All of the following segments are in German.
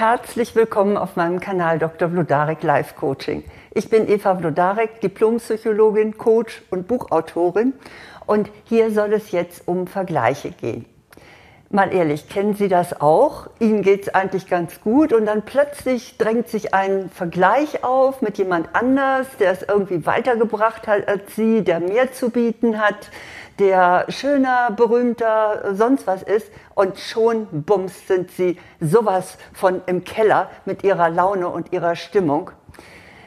Herzlich willkommen auf meinem Kanal Dr. Vlodarek Life Coaching. Ich bin Eva Vlodarek, Diplompsychologin, Coach und Buchautorin und hier soll es jetzt um Vergleiche gehen. Mal ehrlich, kennen Sie das auch? Ihnen geht es eigentlich ganz gut und dann plötzlich drängt sich ein Vergleich auf mit jemand anders, der es irgendwie weitergebracht hat als Sie, der mehr zu bieten hat, der schöner, berühmter, sonst was ist und schon bums sind Sie sowas von im Keller mit Ihrer Laune und Ihrer Stimmung.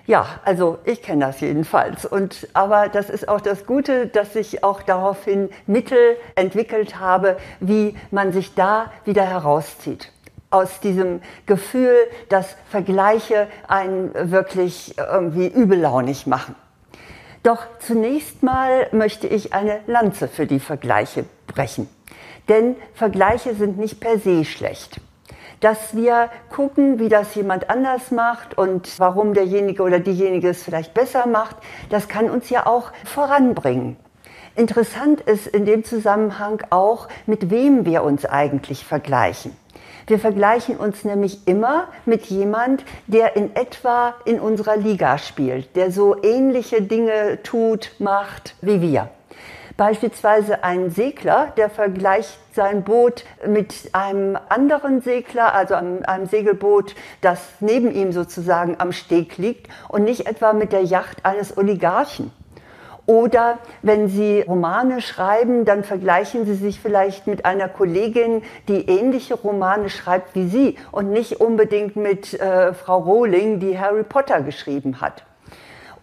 Ja, also ich kenne das jedenfalls. Und, aber das ist auch das Gute, dass ich auch daraufhin Mittel entwickelt habe, wie man sich da wieder herauszieht. Aus diesem Gefühl, dass Vergleiche einen wirklich irgendwie übellaunig machen. Doch zunächst mal möchte ich eine Lanze für die Vergleiche brechen. Denn Vergleiche sind nicht per se schlecht dass wir gucken, wie das jemand anders macht und warum derjenige oder diejenige es vielleicht besser macht, das kann uns ja auch voranbringen. Interessant ist in dem Zusammenhang auch, mit wem wir uns eigentlich vergleichen. Wir vergleichen uns nämlich immer mit jemand, der in etwa in unserer Liga spielt, der so ähnliche Dinge tut, macht wie wir. Beispielsweise ein Segler, der vergleicht sein Boot mit einem anderen Segler, also einem, einem, Segelboot, das neben ihm sozusagen am Steg liegt und nicht etwa mit der Yacht eines Oligarchen. Oder wenn Sie Romane schreiben, dann vergleichen Sie sich vielleicht mit einer Kollegin, die ähnliche Romane schreibt wie Sie und nicht unbedingt mit äh, Frau Rowling, die Harry Potter geschrieben hat.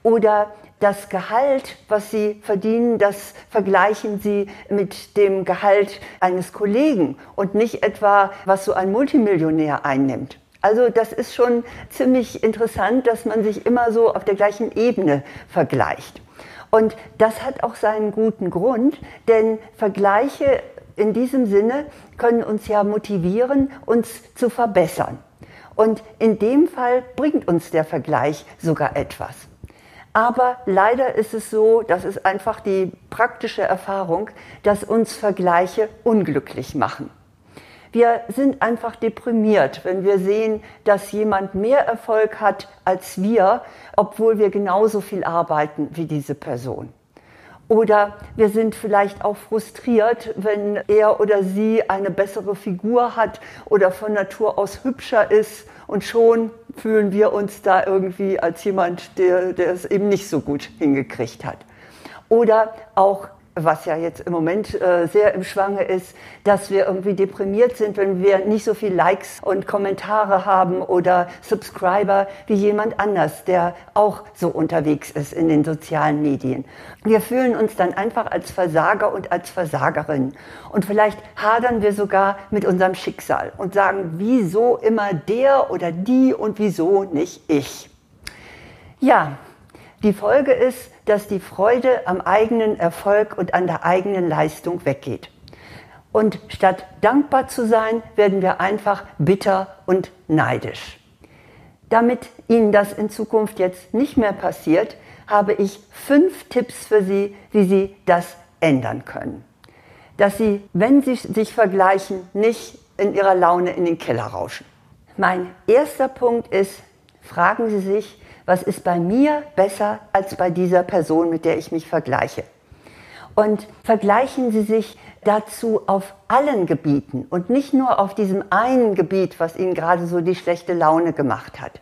Oder das Gehalt, was Sie verdienen, das vergleichen Sie mit dem Gehalt eines Kollegen und nicht etwa, was so ein Multimillionär einnimmt. Also das ist schon ziemlich interessant, dass man sich immer so auf der gleichen Ebene vergleicht. Und das hat auch seinen guten Grund, denn Vergleiche in diesem Sinne können uns ja motivieren, uns zu verbessern. Und in dem Fall bringt uns der Vergleich sogar etwas. Aber leider ist es so, das ist einfach die praktische Erfahrung, dass uns Vergleiche unglücklich machen. Wir sind einfach deprimiert, wenn wir sehen, dass jemand mehr Erfolg hat als wir, obwohl wir genauso viel arbeiten wie diese Person. Oder wir sind vielleicht auch frustriert, wenn er oder sie eine bessere Figur hat oder von Natur aus hübscher ist und schon fühlen wir uns da irgendwie als jemand, der, der es eben nicht so gut hingekriegt hat. Oder auch was ja jetzt im Moment äh, sehr im Schwange ist, dass wir irgendwie deprimiert sind, wenn wir nicht so viel Likes und Kommentare haben oder Subscriber wie jemand anders, der auch so unterwegs ist in den sozialen Medien. Wir fühlen uns dann einfach als Versager und als Versagerin. Und vielleicht hadern wir sogar mit unserem Schicksal und sagen, wieso immer der oder die und wieso nicht ich. Ja, die Folge ist, dass die Freude am eigenen Erfolg und an der eigenen Leistung weggeht. Und statt dankbar zu sein, werden wir einfach bitter und neidisch. Damit Ihnen das in Zukunft jetzt nicht mehr passiert, habe ich fünf Tipps für Sie, wie Sie das ändern können. Dass Sie, wenn Sie sich vergleichen, nicht in Ihrer Laune in den Keller rauschen. Mein erster Punkt ist, fragen Sie sich, was ist bei mir besser als bei dieser Person, mit der ich mich vergleiche. Und vergleichen Sie sich dazu auf allen Gebieten und nicht nur auf diesem einen Gebiet, was Ihnen gerade so die schlechte Laune gemacht hat.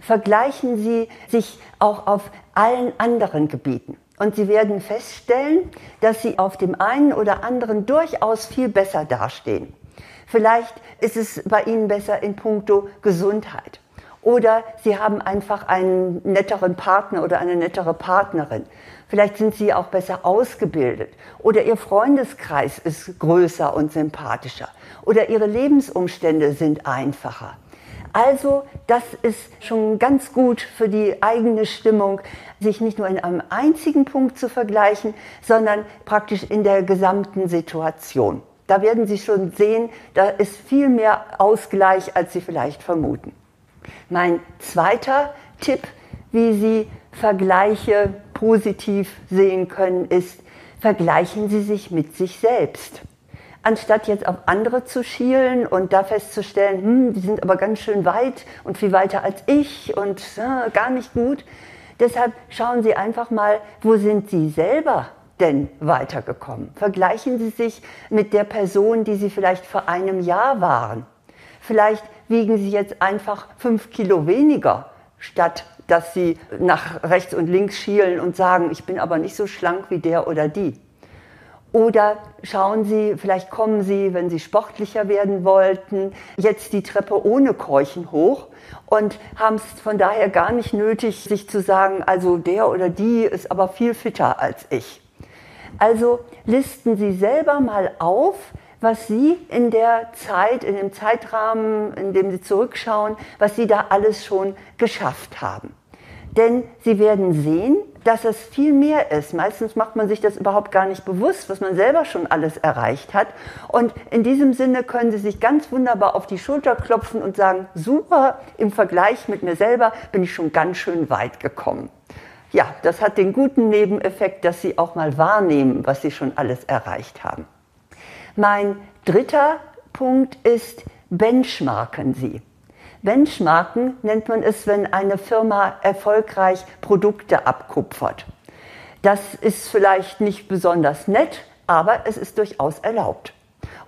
Vergleichen Sie sich auch auf allen anderen Gebieten. Und Sie werden feststellen, dass Sie auf dem einen oder anderen durchaus viel besser dastehen. Vielleicht ist es bei Ihnen besser in puncto Gesundheit. Oder Sie haben einfach einen netteren Partner oder eine nettere Partnerin. Vielleicht sind Sie auch besser ausgebildet. Oder Ihr Freundeskreis ist größer und sympathischer. Oder Ihre Lebensumstände sind einfacher. Also, das ist schon ganz gut für die eigene Stimmung, sich nicht nur in einem einzigen Punkt zu vergleichen, sondern praktisch in der gesamten Situation. Da werden Sie schon sehen, da ist viel mehr Ausgleich, als Sie vielleicht vermuten. Mein zweiter Tipp, wie Sie Vergleiche positiv sehen können, ist, vergleichen Sie sich mit sich selbst. anstatt jetzt auf andere zu schielen und da festzustellen, hm, die sind aber ganz schön weit und viel weiter als ich und äh, gar nicht gut. Deshalb schauen Sie einfach mal, wo sind Sie selber denn weitergekommen? Vergleichen Sie sich mit der Person, die Sie vielleicht vor einem Jahr waren. Vielleicht wiegen Sie jetzt einfach fünf Kilo weniger, statt dass Sie nach rechts und links schielen und sagen, ich bin aber nicht so schlank wie der oder die. Oder schauen Sie, vielleicht kommen Sie, wenn Sie sportlicher werden wollten, jetzt die Treppe ohne Keuchen hoch und haben es von daher gar nicht nötig, sich zu sagen, also der oder die ist aber viel fitter als ich. Also listen Sie selber mal auf, was Sie in der Zeit, in dem Zeitrahmen, in dem Sie zurückschauen, was Sie da alles schon geschafft haben. Denn Sie werden sehen, dass es viel mehr ist. Meistens macht man sich das überhaupt gar nicht bewusst, was man selber schon alles erreicht hat. Und in diesem Sinne können Sie sich ganz wunderbar auf die Schulter klopfen und sagen, super, im Vergleich mit mir selber bin ich schon ganz schön weit gekommen. Ja, das hat den guten Nebeneffekt, dass Sie auch mal wahrnehmen, was Sie schon alles erreicht haben. Mein dritter Punkt ist, benchmarken Sie. Benchmarken nennt man es, wenn eine Firma erfolgreich Produkte abkupfert. Das ist vielleicht nicht besonders nett, aber es ist durchaus erlaubt.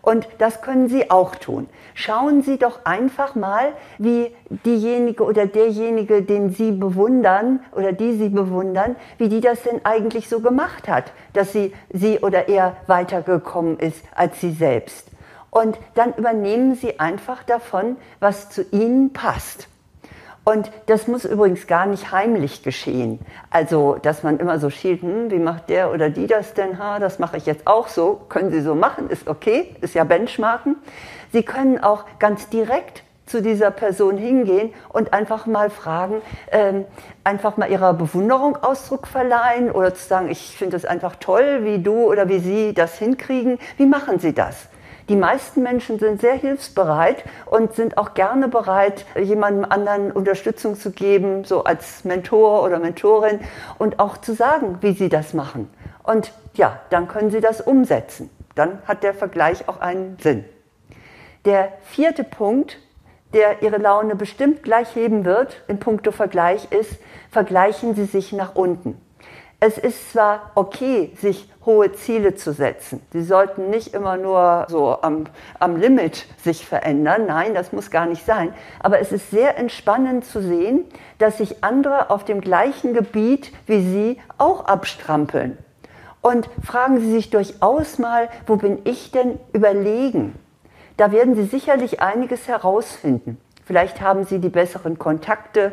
Und das können Sie auch tun. Schauen Sie doch einfach mal, wie diejenige oder derjenige, den Sie bewundern oder die Sie bewundern, wie die das denn eigentlich so gemacht hat, dass sie, sie oder er weitergekommen ist als Sie selbst. Und dann übernehmen Sie einfach davon, was zu Ihnen passt. Und das muss übrigens gar nicht heimlich geschehen. Also, dass man immer so schielt, hm, wie macht der oder die das denn? Ha, das mache ich jetzt auch so. Können Sie so machen, ist okay, ist ja Benchmarken. Sie können auch ganz direkt zu dieser Person hingehen und einfach mal fragen, ähm, einfach mal ihrer Bewunderung Ausdruck verleihen oder zu sagen, ich finde es einfach toll, wie du oder wie sie das hinkriegen. Wie machen Sie das? Die meisten Menschen sind sehr hilfsbereit und sind auch gerne bereit, jemandem anderen Unterstützung zu geben, so als Mentor oder Mentorin und auch zu sagen, wie sie das machen. Und ja, dann können sie das umsetzen. Dann hat der Vergleich auch einen Sinn. Der vierte Punkt, der Ihre Laune bestimmt gleich heben wird in puncto Vergleich, ist, vergleichen Sie sich nach unten es ist zwar okay, sich hohe Ziele zu setzen. Sie sollten nicht immer nur so am, am Limit sich verändern. Nein, das muss gar nicht sein. Aber es ist sehr entspannend zu sehen, dass sich andere auf dem gleichen Gebiet wie Sie auch abstrampeln. Und fragen Sie sich durchaus mal, wo bin ich denn überlegen? Da werden Sie sicherlich einiges herausfinden. Vielleicht haben Sie die besseren Kontakte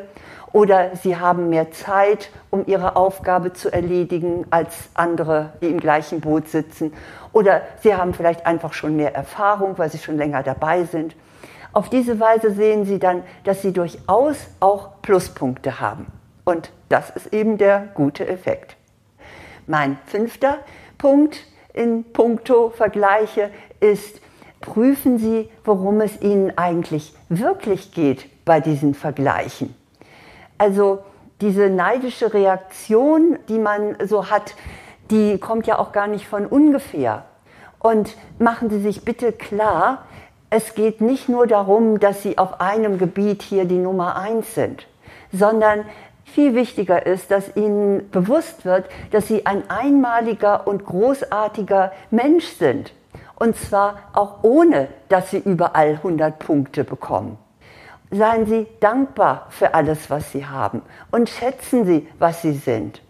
oder sie haben mehr Zeit, um ihre Aufgabe zu erledigen als andere, die im gleichen Boot sitzen. Oder sie haben vielleicht einfach schon mehr Erfahrung, weil sie schon länger dabei sind. Auf diese Weise sehen Sie dann, dass Sie durchaus auch Pluspunkte haben. Und das ist eben der gute Effekt. Mein fünfter Punkt in puncto Vergleiche ist, prüfen Sie, worum es Ihnen eigentlich wirklich geht bei diesen Vergleichen. Also diese neidische Reaktion, die man so hat, die kommt ja auch gar nicht von ungefähr. Und machen Sie sich bitte klar, es geht nicht nur darum, dass Sie auf einem Gebiet hier die Nummer eins sind, sondern viel wichtiger ist, dass Ihnen bewusst wird, dass Sie ein einmaliger und großartiger Mensch sind. Und zwar auch ohne, dass Sie überall 100 Punkte bekommen. Seien Sie dankbar für alles, was Sie haben und schätzen Sie, was Sie sind.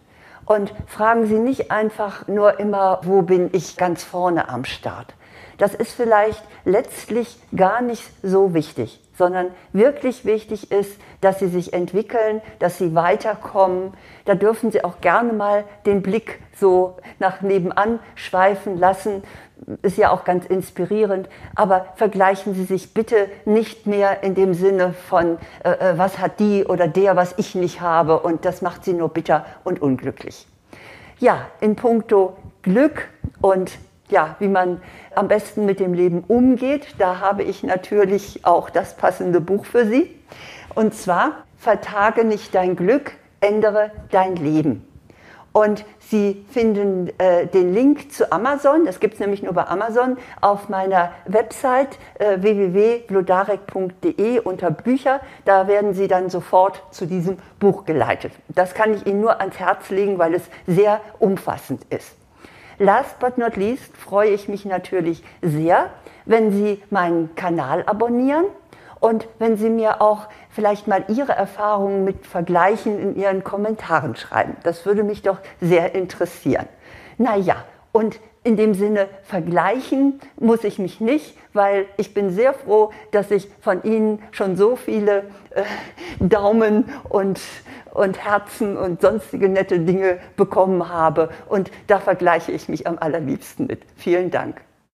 Und fragen Sie nicht einfach nur immer, wo bin ich ganz vorne am Start. Das ist vielleicht letztlich gar nicht so wichtig, sondern wirklich wichtig ist, dass Sie sich entwickeln, dass Sie weiterkommen. Da dürfen Sie auch gerne mal den Blick so nach nebenan schweifen lassen ist ja auch ganz inspirierend, aber vergleichen Sie sich bitte nicht mehr in dem Sinne von, äh, äh, was hat die oder der, was ich nicht habe und das macht Sie nur bitter und unglücklich. Ja, in puncto Glück und ja, wie man am besten mit dem Leben umgeht, da habe ich natürlich auch das passende Buch für Sie. Und zwar Vertage nicht dein Glück, ändere dein Leben. Und Sie finden äh, den Link zu Amazon, das gibt es nämlich nur bei Amazon, auf meiner Website äh, www.blodarek.de unter Bücher. Da werden Sie dann sofort zu diesem Buch geleitet. Das kann ich Ihnen nur ans Herz legen, weil es sehr umfassend ist. Last but not least freue ich mich natürlich sehr, wenn Sie meinen Kanal abonnieren und wenn Sie mir auch vielleicht mal Ihre Erfahrungen mit Vergleichen in Ihren Kommentaren schreiben. Das würde mich doch sehr interessieren. Naja, und in dem Sinne vergleichen muss ich mich nicht, weil ich bin sehr froh, dass ich von Ihnen schon so viele äh, Daumen und, und Herzen und sonstige nette Dinge bekommen habe. Und da vergleiche ich mich am allerliebsten mit. Vielen Dank.